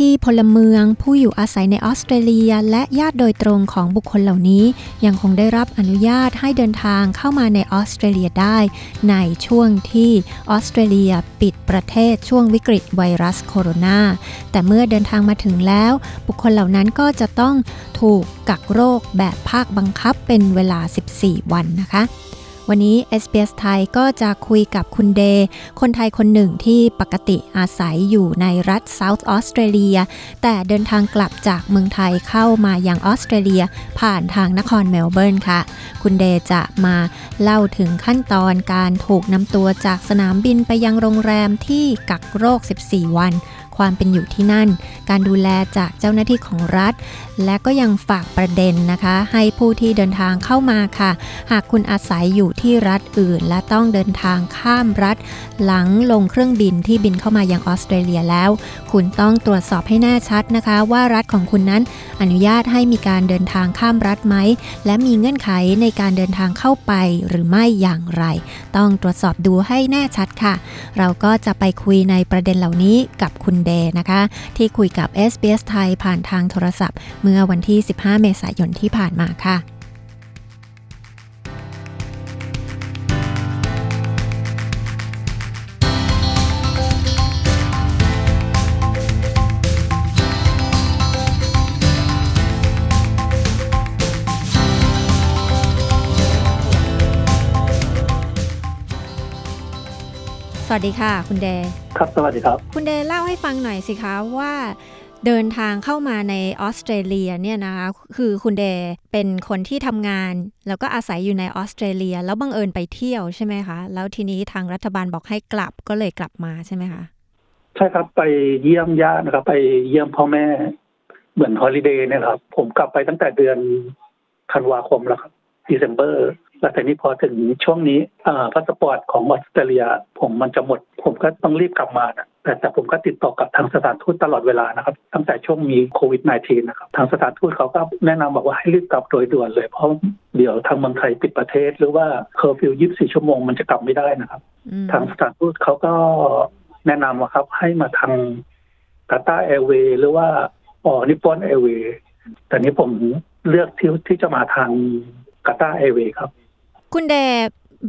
ที่พลเมืองผู้อยู่อาศัยในออสเตรเลีย และญาติโดยตรงของบุคคลเหล่านี้ ยังคงได้รับอนุญาตให้เดินทางเข้ามาในออสเตรเลียได้ ในช่วงที่ออสเตรเลียปิดประเทศช่วงวิกฤตไวรัสโคโรนาแต่เมื่อเดินทางมาถึงแล้ว บุคคลเหล่านั้นก็จะต้องถูกกักโรคแบบภาคบังคับเป็นเวลา 14 วันนะคะ วันนี้ SBS ไทยก็จะคุยกับคุณเดย์คนไทยคนหนึ่งที่ปกติอาศัยอยู่ในรัฐ South ออสเตรเลียแต่เดินทางกลับจากเมืองไทยเข้ามายังออสเตรเลีย ผ่านทางนครเมลเบิร์นค่ะ คุณเดย์จะมาเล่าถึงขั้นตอนการถูกนำตัวจากสนามบินไปยังโรงแรมที่กักโรค 14 วัน ความเป็นอยู่ที่นั่น การดูแลจากเจ้าหน้าที่ของรัฐ และก็ยังฝากประเด็นนะคะ ให้ผู้ที่เดินทางเข้ามาค่ะ หากคุณอาศัยอยู่ที่รัฐอื่น และต้องเดินทางข้ามรัฐ หลังลงเครื่องบินที่บินเข้ามายังออสเตรเลียแล้ว คุณต้องตรวจสอบให้แน่ชัดนะคะ ว่ารัฐของคุณนั้นอนุญาตให้มีการเดินทางข้ามรัฐไหม และมีเงื่อนไขในการเดินทางเข้าไปหรือไม่อย่างไร ต้องตรวจสอบดูให้แน่ชัดค่ะ เราก็จะไปคุยในประเด็นเหล่านี้กับคุณเด Day นะคะ ที่คุยกับ SBS ไทยผ่านทางโทรศัพท์ เมื่อวันที่ 15 เมษายนที่ผ่านมาค่ะ วัสดีค่ะ คุณเดย์ครับสวัสดีครับ คุณเดย์เล่าให้ฟังหน่อยสิคะว่าเดินทางเข้ามาในออสเตรเลียเนี่ยนะคะคือคุณเดย์เป็นคนที่ทำงาน แล้วก็อาศัยอยู่ในออสเตรเลีย แล้วบังเอิญไปเที่ยวใช่ไหมคะ แล้วทีนี้ทางรัฐบาลบอกให้กลับก็เลยกลับมาใช่ไหมคะ ใช่ครับไปเยี่ยมญาตินะครับ ไปเยี่ยมพ่อแม่เหมือนฮอลิเดย์เนี่ยครับ ผมกลับไปตั้งแต่เดือนธันวาคมแล้วครับเดซ ember แล้วแต่นี้พอถึงช่วงนี้อ่าพาสปอร์ตของออสเตรเลีย ผมมันจะหมด ผมก็ต้องรีบกลับมานะแต่แต่ผมก็ติดต่อกับทางสถานทูตตลอดเวลานะครับ ตั้งแต่ช่วงมีโควิด -19 นะครับ ทางสถานทูตเขาก็แนะนำบอกว่าให้รีบกลับโดยด่วนเลย เพราะเดี๋ยวทางเมืองไทยปิดประเทศ หรือว่าเคอร์ฟิว 24 ชั่วโมงมันจะกลับไม่ได้นะครับอืมทางสถานทูตเขาก็แนะนำว่าครับ ให้มาทาง Qatar Airways หรือว่า All Nippon Airwaysแต่นี้ผมเลือกที่ที่จะมาทาง Qatar Airways ครับ คุณเดย์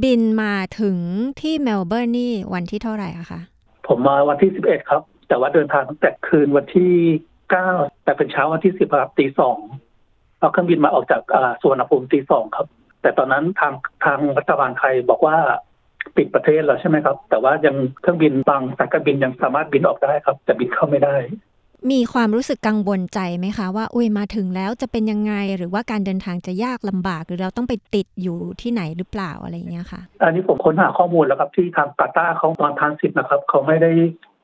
บินมาถึงที่เมลเบิร์นนี่วันที่เท่าไหร่คะ ผมมาวันที่11ครับ แต่ว่าเดินทางตั้งแต่คืนวันที่9แต่เป็นเช้าวันที่10ครับตีสองเอาเครื่องบินมาออกจากสุวรรณภูมิตีสองครับ แต่ตอนนั้นทางทางรัฐบาลไทยบอกว่าปิดประเทศแล้วใช่ไหมครับ แต่ว่ายังเครื่องบินบางสายการบินยังสามารถบินออกได้ครับ แต่บินเข้าไม่ได้ มีความรู้สึกกังวลใจไหมคะว่าอุ้ยมาถึงแล้วจะเป็นยังไง หรือว่าการเดินทางจะยากลำบาก หรือเราต้องไปติดอยู่ที่ไหนหรือเปล่าอะไรเงี้ยค่ะอันนี้ผมค้นหาข้อมูลแล้วครับที่ทางกาตาร์เขาตอน transit นะครับเขาไม่ได้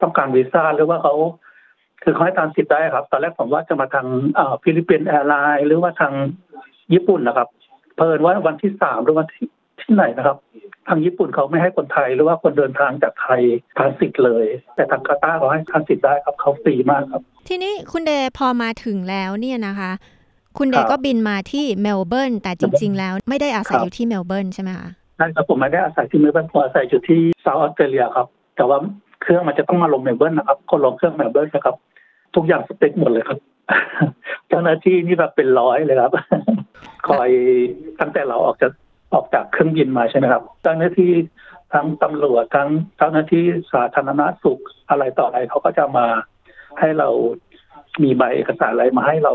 ต้องการวีซ่าหรือว่าเขาคือเขาให้ transit ได้ครับ ตอนแรกผมว่าจะมาทาง Philippine Airlines หรือว่าทางญี่ปุ่นนะครับ เหมือนว่าวันที่สามหรือวันที่ที่ไหนนะครับ ทางญี่ปุ่นเขาไม่ให้คนไทยหรือว่าคนเดินทางจากไทยtransit เลย แต่ทางกาตาร์เขาให้ transit ได้ครับเขาฟรีมากครับ ทีนี้คุณเดย์พอมาถึงแล้วเนี่ยนะคะ คุณเดย์ครัย์บก็บินมาที่เมลเบิร์นแต่จริง ๆ แล้วไม่ได้อาศัยครับอยู่ที่เมลเบิร์นใช่ไหมคะใช่ครับผมไม่ได้อาศัยที่เมลเบิร์นผมอาศัยอยู่ที่ South Australia ครับ แต่ว่าเครื่องมันจะต้องมาลงเมลเบิร์นนะครับคนลงเครื่องเมลเบิร์นนะครับ ทุกอย่าง strict หมดเลยครับเจ้าหน้าที่นี่แบบเป็นร้อยเลยครับ คอยตั้งแต่เราออกจาก ออกจากเครื่องบินมาใช่ไหมครับเจ้าหน้าที่ทั้งตำรวจทั้งเจ้าหน้าที่สาธารณสุขอะไรต่ออะไรเขาก็จะมาให้เรามีใบเอกสารอะไรมาให้เรา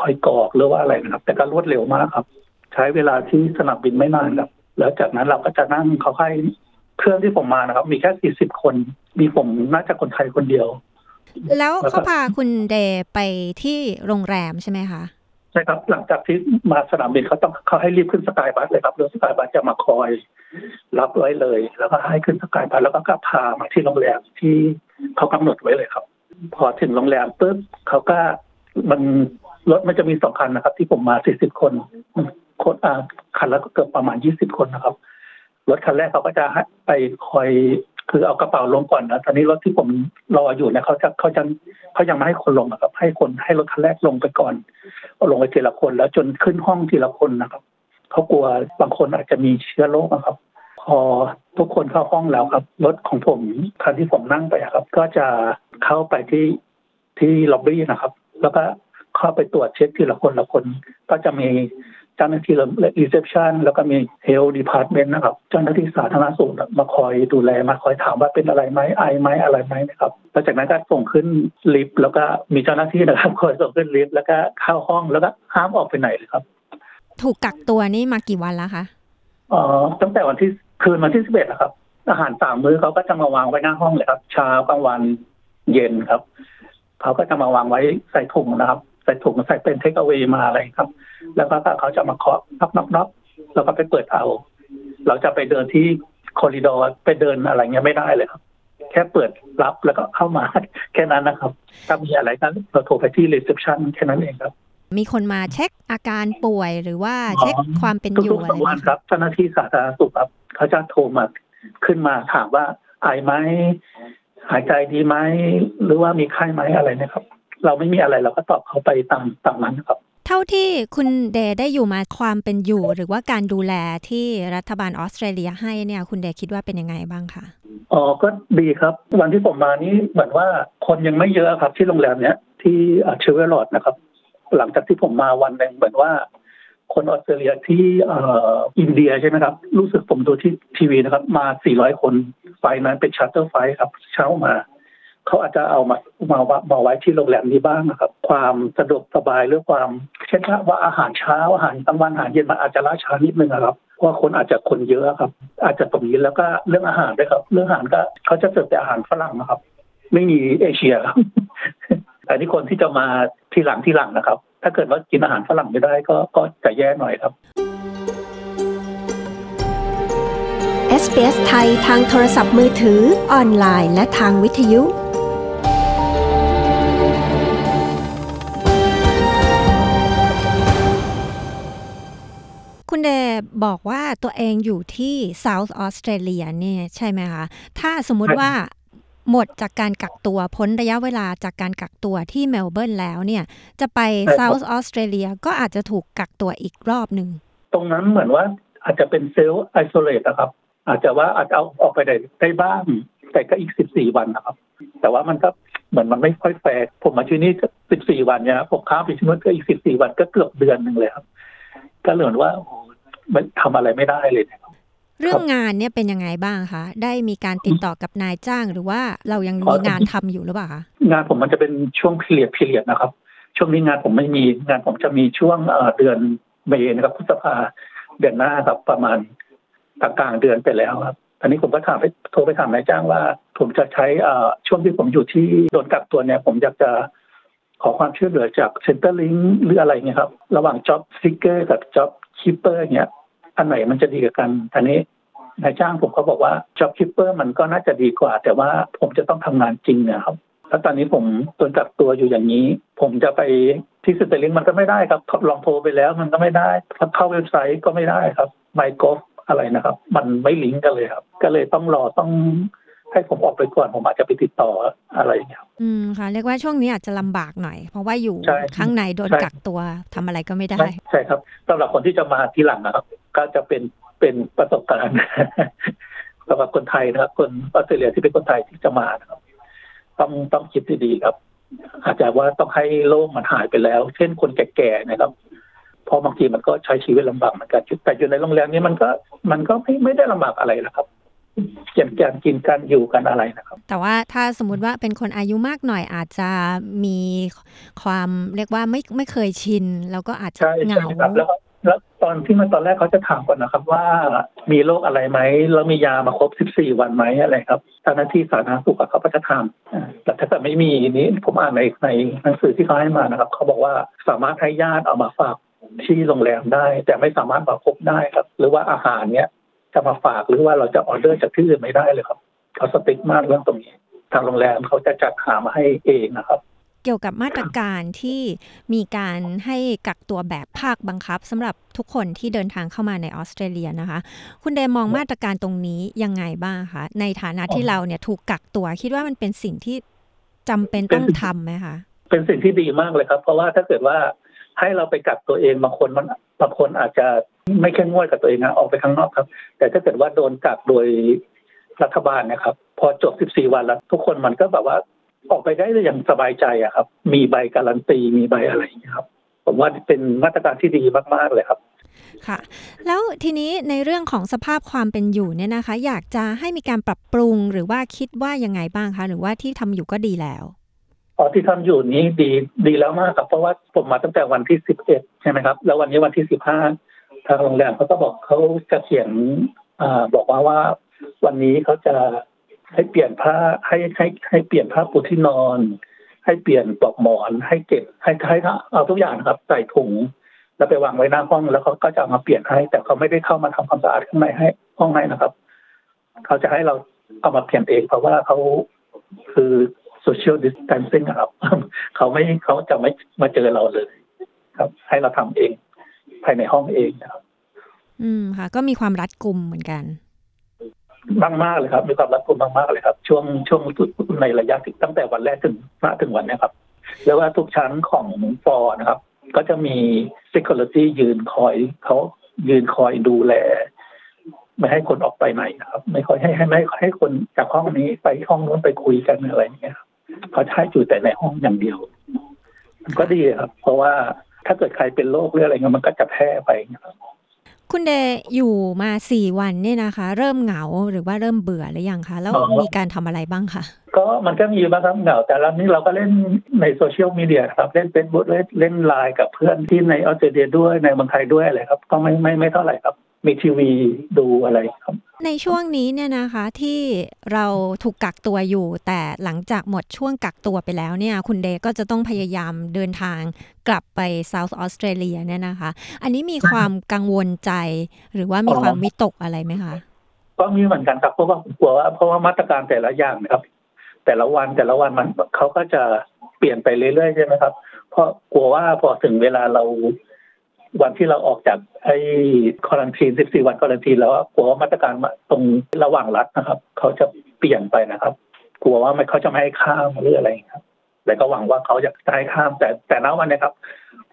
คอยกรอกหรือว่าอะไรนะครับ แต่ก็รวดเร็วมากครับ ใช้เวลาที่สนามบินไม่นานครับ แล้วจากนั้นเราก็จะนั่งเขาให้เครื่องที่ผมมานะครับ มีแค่สี่สิบคน มีผมน่าจะคนไทยคนเดียว แล้วแล้วก็เขาพาคุณเดย์ไปที่โรงแรมใช่ไหมคะ ใช่ครับหลังจากที่มาสนามบินเขาต้องเขาให้รีบขึ้นสกายบัสเลยครับรือสกายบัสจะมาคอย รับไว้เลย แล้วก็ให้ขึ้นสกายบัสแล้วก็ก็พามาที่โรงแรมที่เขากำหนดไว้เลยครับ พอถึงโรงแรมปุ๊บเขาก็มันรถมันจะมีสองคันนะครับ ที่ผมมาสี่สิบคนคนอ่าคันละก็เกือบประมาณยี่สิบคนนะครับรถคันแรกเขาก็จะไปคอยคือเอากระเป๋าลงก่อนนะตอนนี้รถที่ผมรออยู่เนี่ยเขาจะเขาจะเขายังไม่ให้คนลงนะครับ ให้คนให้รถคันแรกลงไปก่อน เอาลงไปทีละคนแล้วจนขึ้นห้องทีละคนนะครับเขากลัวบางคนอาจจะมีเชื้อโรคนะครับ พอทุกคนเข้าห้องแล้วครับรถของผมคันที่ผมนั่งไปครับ ก็จะเข้าไปที่ที่ล็อบบี้นะครับ แล้วก็เข้าไปตรวจเช็คทีละคนละคน ก็จะมี เจ้าหน้าที่ reception แล้วก็มี health department นะครับ เจ้าหน้าที่สาธารณสุขมาคอยดูแลมาคอยถามว่าเป็นอะไรไหมไอไหมอะไรไหมนะครับแล้วจากนั้นก็ส่งขึ้นลิฟต์แล้วก็มีเจ้าหน้าที่นะครับคอยส่งขึ้นลิฟต์แล้วก็เข้าห้องแล้วก็ห้ามออกไปไหนเลยครับ ถูกกักตัวนี่มากี่วันแล้วคะอ๋อตั้งแต่วันที่คืนวันที่สิบเอ็ดนะครับ อาหารสามมื้อเขาก็จะมาวางไว้หน้าห้องเลยครับเช้ากลางวันเย็นครับเขาก็จะมาวางไว้ใส่ถุงนะครับใส่ถุงใส่เป็นเทคเอา a y มาอะไรครับ แล้วก็เขาจะมาเคาะ knock knock knock แล้วก็ไปเปิดเอา เราจะไปเดินที่ corridor ไปเดินอะไรเงี้ยไม่ได้เลยครับ แค่เปิดรับแล้วก็เข้ามาแค่นั้นนะครับ ถ้ามีอะไรก็เราโทรไปที่ reception แค่นั้นเองครับ มีคนมาเช็คอาการป่วยหรือว่าเช็คความเป็นอยู่ทุกอะๆไรสองวันไหมครับเจ้าหน้าที่สาธารณสุขครับเขาจะโทรมาขึ้นมาถามว่าไอไหมหายใจดีไหมหรือว่ามีไข้ไหมอะไรนะครับ เราไม่มีอะไรเราก็ตอบเขาไปตามตามนั้นครับ เท่าที่คุณเดย์ได้อยู่มาความเป็นอยู่ หรือว่าการดูแลที่รัฐบาลออสเตรเลียให้เนี่ย คุณเดย์คิดว่าเป็นยังไงบ้างคะอ๋อก็ดีครับ วันที่ผมมานี่เหมือนว่าคนยังไม่เยอะครับที่โรงแรมเนี้ยที่เชเวอร์ลอดนะครับ หลังจากที่ผมมาวันหนึ่งเหมือนว่าคนออสเตรเลียที่เอ่ออินเดียใช่ไหมครับ รู้สึกผมดูที่ทีวีนะครับ มา 400 คน flight นั้นเป็น charter flight ครับ เช้ามา เขาอาจจะเอามามามาไว้ที่โรงแรมนี้บ้างนะครับ ความสะดวกสบายหรือความเช่นว่าอาหารเช้าอาหารกลางวันอาหารเย็นมันอาจจะล่าช้านิดนึงนะครับเพราะว่าคนอาจจะคนเยอะครับ อาจจะตรงนี้แล้วก็เรื่องอาหารด้วยครับ เรื่องอาหารก็เขาจะเสิร์ฟแต่อาหารฝรั่งนะครับ ไม่มีเอเชียครับแต่นี่คนที่จะมาทีหลังทีหลังนะครับ ถ้าเกิดว่ากินอาหารฝรั่งไม่ได้ก็ก็จะแย่หน่อยครับ SBS ไทยทางโทรศัพท์มือถือ ออนไลน์ และทางวิทยุ บอกว่าตัวเองอยู่ที่ South Australia เนี่ยใช่ไหมคะ ถ้าสมมุติว่าหมดจากการกักตัวพ้นระยะเวลาจากการกักตัวที่เมลเบิร์นแล้วเนี่ย จะไปใช่ครับ South Australia ก็อาจจะถูกกักตัวอีกรอบหนึ่ง ตรงนั้นเหมือนว่าอาจจะเป็น self-isolate นะครับ อาจจะว่าอาจจะเอาออกไปได้ได้บ้าง แต่ก็อีก14วันนะครับ แต่ว่ามันก็เหมือนมันไม่ค่อยแฟร์ผมมาที่นี่14วันเนี่ยผมค้างไปที่นู้นก็อีก14วันก็เกือบเดือนหนึ่งเลยครับ ก็เหมือนว่าโอ้โห มันทำอะไรไม่ได้เลยนะครับเรื่องงานเนี่ยเป็นยังไงบ้างคะ ได้มีการติดต่อกับนายจ้างหรือว่าเรายังอ๋มีองานทำอยู่หรือเปล่าคะงานผมมันจะเป็นช่วงพีเรียดพีเรียดนะครับ ช่วงนี้งานผมไม่มีงานผมจะมีช่วงเอ่อเดือนเมษนะครับพฤษภาเดือนหน้าครับประมาณกลางๆเดือนไปแล้วครับอันนี้ผมก็ถามไปโทรไปถามนายจ้างว่า ผมจะใช้เอ่อช่วงที่ผมอยู่ที่โดนกักตัวเนี่ย ผมอยากจะขอความช่วยเหลือจาก Centrelink หรืออะไรเงี้ยครับ ระหว่าง job seeker กับ job keeper เงี้ย อันไหนมันจะดีกว่ากันอันนี้นายจ้างผมก็บอกว่า job keeper มันก็น่าจะดีกว่า แต่ว่าผมจะต้องทำงานจริงนะครับ แล้วตอนนี้ผมโดนกักตัวอยู่อย่างนี้ ผมจะไปที่ Centrelink มันก็ไม่ได้ครับลองโทรไปแล้วมันก็ไม่ได้เข้าเว็บไซต์ก็ไม่ได้ครับ m y g o v อะไรนะครับ มันไม่ลิงก์กันเลยครับ ก็เลยต้องรอต้องให้ผมออกไปก่อนผมอาจจะไปติดต่ออะไรอย่างเงี้ยครับอืมค่ะ เรียกว่าช่วงนี้อาจจะลำบากหน่อย เพราะว่าอยู่ใช่ข้างในโดนใช่กักตัวทำอะไรก็ไม่ได้ ใช่ใช่ครับสำหรับคนที่จะมาทีหลังนะครับ ก็จะเป็นเป็นประสบการณ์สำหรับคนไทยนะครับ คนออสเตรเลียที่เป็นคนไทยที่จะมานะครับต้องต้องคิดดีๆครับ อาจจะว่าต้องให้โลกมันหายไปแล้ว เช่นคนแก่ๆนะครับเพอบางทีมันก็ใช้ชีวิตลำบากเหมือนกันแต่อยู่ในโรงแรมนี้มันก็มันก็ไม่ไม่ได้ลำบากอะไรนะครับอย่างการกินการอยู่กันอะไรนะครับ แต่ว่าถ้าสมมุติว่าเป็นคนอายุมากหน่อยอาจจะมีความเรียกว่าไม่ไม่เคยชิน แล้วก็อาจจะใช่เหใช่งาครับแล้วก็ แล้วตอนที่มันตอนแรกเขาจะถามก่อนนะครับ ว่ามีโรคอะไรไหมแล้วมียามาครบ 14 วันไหมอะไรครับเจ้าหน้าที่สาธารณสุขเขาก็จะถามแต่ถ้าเกิดไม่มีนี้ผมอ่านในในหนังสือที่เขาให้มานะครับ เขาบอกว่าสามารถให้ญาติเอามาฝากที่โรงแรมได้ แต่ไม่สามารถมาพบได้ครับ หรือว่าอาหารเนี้ยจะมาฝากหรือว่าเราจะออเดอร์จากที่อื่นไม่ได้เลยครับเขาสติ๊กมากเรื่องตรงนี้ ทางโรงแรมเขาจะจัดหามาให้เองนะครับ เกี่ยวกับมาตรการที่มีการให้กักตัวแบบภาคบังคับสำหรับทุกคนที่เดินทางเข้ามาในออสเตรเลียนะคะ คุณเดมองมาตรการตรงนี้ยังไงบ้างคะในฐานะที่เราเนี่ยถูกกักตัวคิดว่ามันเป็นสิ่งที่จำเป็นต้องทำไหมคะเป็นสิ่งที่ดีมากเลยครับ เพราะว่าถ้าเกิดว่าให้เราไปกักตัวเองบางคนมันบางคนอาจจะไม่เข้มงวดกับตัวเองนะออกไปข้างนอกครับ แต่ถ้าเกิดว่าโดนกักโดยรัฐบาลนะครับ พอจบ 14 วันแล้ว ทุกคนมันก็แบบว่า ออกไปได้อย่างสบายใจอะครับ มีใบการันตีมีใบอะไรอย่างเงี้ยครับ ผมว่าเป็นมาตรการที่ดีมากๆเลยครับค่ะ แล้วทีนี้ในเรื่องของสภาพความเป็นอยู่เนี่ยนะคะ อยากจะให้มีการปรับปรุงหรือว่าคิดว่ายังไงบ้างคะ หรือว่าที่ทำอยู่ก็ดีแล้วอ๋อที่ทำอยู่นี้ดีดีแล้วมากครับ เพราะว่าผมมาตั้งแต่วันที่สิบเอ็ดใช่ไหมครับ แล้ววันนี้วันที่สิบห้าทางโรงแรมเขาก็บอกเขาจะเขียนอ่าบอกว่าว่าวันนี้เขาจะ ให้เปลี่ยนผ้าให้ให้ให้เปลี่ยนผ้าปูที่นอน ให้เปลี่ยนปลอกหมอน ให้เก็บให้ให้เอาทุกอย่างนะครับใส่ถุงแล้วไปวางไว้หน้าห้องแล้วเขาก็จะามาเปลี่ยนให้ แต่เขาไม่ได้เข้ามาทำความสะอาดข้างในให้ห้องให้นะครับ เขาจะให้เราเอามาเปลี่ยนเองเพราะว่าเขาคือ social distancing ครับเขาไม่เขาจะไม่มาเจอเราเลย ครับ ให้เราทำเอง ภายในห้องเองนะครับ อืมค่ะ ก็มีความรัดกุมเหมือนกัน มากมากเลยครับ มีความรัดกุมมากๆเลยครับ ช่วงช่วงในระยะตั้งแต่วันแรกถึงมาถึงวันเนี้ยครับแล้วว่าทุกชั้นของฟอร์นะครับ ก็จะมี security ยืนคอยเขายืนคอยดูแล ไม่ให้คนออกไปไหนนะครับ ไม่ค่อยให้ให้ไม่ให้คนจากห้องนี้ไปห้องนู้นไปคุยกันอะไรอย่างเงี้ยครับเขาจะให้อยู่แต่ในห้องอย่างเดียว มันก็ดีครับ เพราะว่าถ้าเกิดใครเป็นโรคหรืออะไรเงี้ยมันก็จะแพร่ไปนะครับ คุณเดย์อยู่มาสี่วันเนี่ยนะคะ เริ่มเหงาหรือว่าเริ่มเบื่อหรือยังคะ แล้วมีการทำอะไรบ้างคะก็มันก็มีบ้างครับเหงาแต่ละนี้เราก็เล่นในโซเชียลมีเดียครับเล่นเฟซบุ๊กเล่นเล่นไลน์กับเพื่อนที่ในออสเตรเลียด้วยในเมืองไทยด้วยอะไรครับ ก็ไม่ไม่ไม่เท่าไหร่ครับ มีทีวีดูอะไรครับ ในช่วงนี้เนี่ยนะคะที่เราถูกกักตัวอยู่ แต่หลังจากหมดช่วงกักตัวไปแล้วเนี่ย คุณเดย์ก็จะต้องพยายามเดินทางกลับไปเซาท์ออสเตรเลียเนี่ยนะคะ อันนี้มีความกังวลใจ หรือว่ามีอ๋อความวิตกอะไรไหมคะก็มีเหมือนกันครับเพราะว่าผมกลัวว่าเพราะว่ามาตรการแต่ละอย่างนะครับ แต่ละวันแต่ละวันมันเขาก็จะเปลี่ยนไปเรื่อยๆใช่ไหมครับ เพราะกลัวว่าพอถึงเวลาเรา วันที่เราออกจากไอ้ควอลันทีน14 วันควอลันทีนแล้วอะกลัวว่ามาตรการตรงระหว่างรัฐนะครับเขาจะเปลี่ยนไปนะครับ กลัวว่าไม่เขาจะไม่ให้ข้ามหรืออะไรอย่างเงี้ยครับแต่ก็หวังว่าเขาจะให้ข้าม แต่แต่ณวันเนี้ยครับ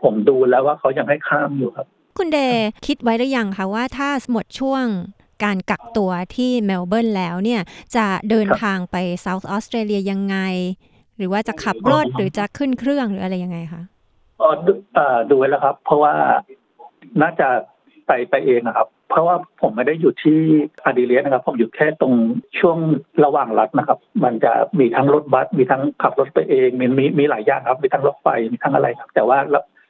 ผมดูแล้วว่าเขายังให้ข้ามอยู่ครับ คุณเดย์คิดไว้หรือยังคะว่าถ้าหมดช่วงการกักตัวที่เมลเบิร์นแล้วเนี่ย จะเดินทางไปเซาท์ออสเตรเลียยังไง หรือว่าจะขับรถหรือจะขึ้นเครื่องหรืออะไรยังไงคะ อ๋อดูเอ่อดูไว้แล้วครับ เพราะว่าน่าจะไปไปเองนะครับ เพราะว่าผมไม่ได้อยู่ที่อาดิเลสนะครับ ผมอยู่แค่ตรงช่วงระหว่างรัฐนะครับ มันจะมีทั้งรถบัสมีทั้งขับรถไปเองมีมีมีหลายอย่างครับ มีทั้งรถไฟมีทั้งอะไรครับ แต่ว่า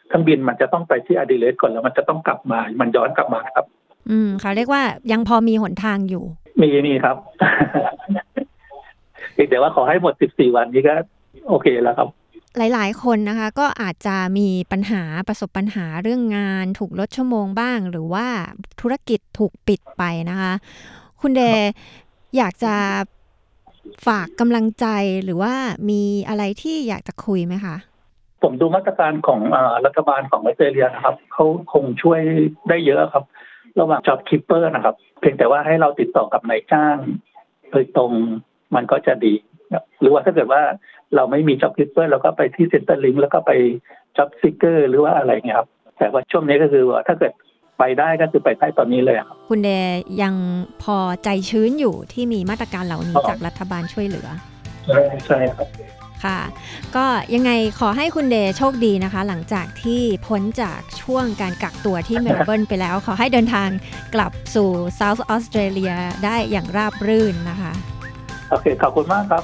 เครื่องบินมันจะต้องไปที่อาดิเลสก่อนแล้วมันจะต้องกลับมา มันย้อนกลับมาครับ อืมค่ะเรียกว่ายังพอมีหนทางอยู่ มีมีครับเพียงแต่ว่าขอให้หมด 14 วันนี้ก็โอเคแล้วครับ หลาย ๆ คนนะคะก็อาจจะมีปัญหาประสบปัญหาเรื่องงาน ถูกลดชั่วโมงบ้าง หรือว่าธุรกิจถูกปิดไปนะคะ คุณเดย์อยากจะฝากกำลังใจหรือว่ามีอะไรที่อยากจะคุยไหมคะ ผมดูมาตรการของอารัฐบาลของออสเตรเลียนะครับเขาคงช่วยได้เยอะครับ ระหว่าง job keeper นะครับ เพียงแต่ว่าให้เราติดต่อกับนายจ้าง โดยตรงมันก็จะดีครับหรือว่าถ้าเกิดว่า เราไม่มี job keeper เราก็ไปที่ center link แล้วก็ไป job seeker หรือว่าอะไรเงี้ยครับ แต่ว่าช่วงนี้ก็คือว่าถ้าเกิดไปได้ก็คือไปได้ตอนนี้เลยครับคุณเดย์ยังพอใจชื้นอยู่ที่มีมาตรการเหล่านี้อ๋อจากรัฐบาลช่วยเหลือใช่ใช่ครับค่ะ ก็ยังไงขอให้คุณเดย์โชคดีนะคะ หลังจากที่พ้นจากช่วงการกักตัวที่เมลเบิร์นไปแล้ว ขอให้เดินทางกลับสู่เซาท์ออสเตรเลียได้อย่างราบรื่นนะคะ โอเค ขอบคุณมากครับ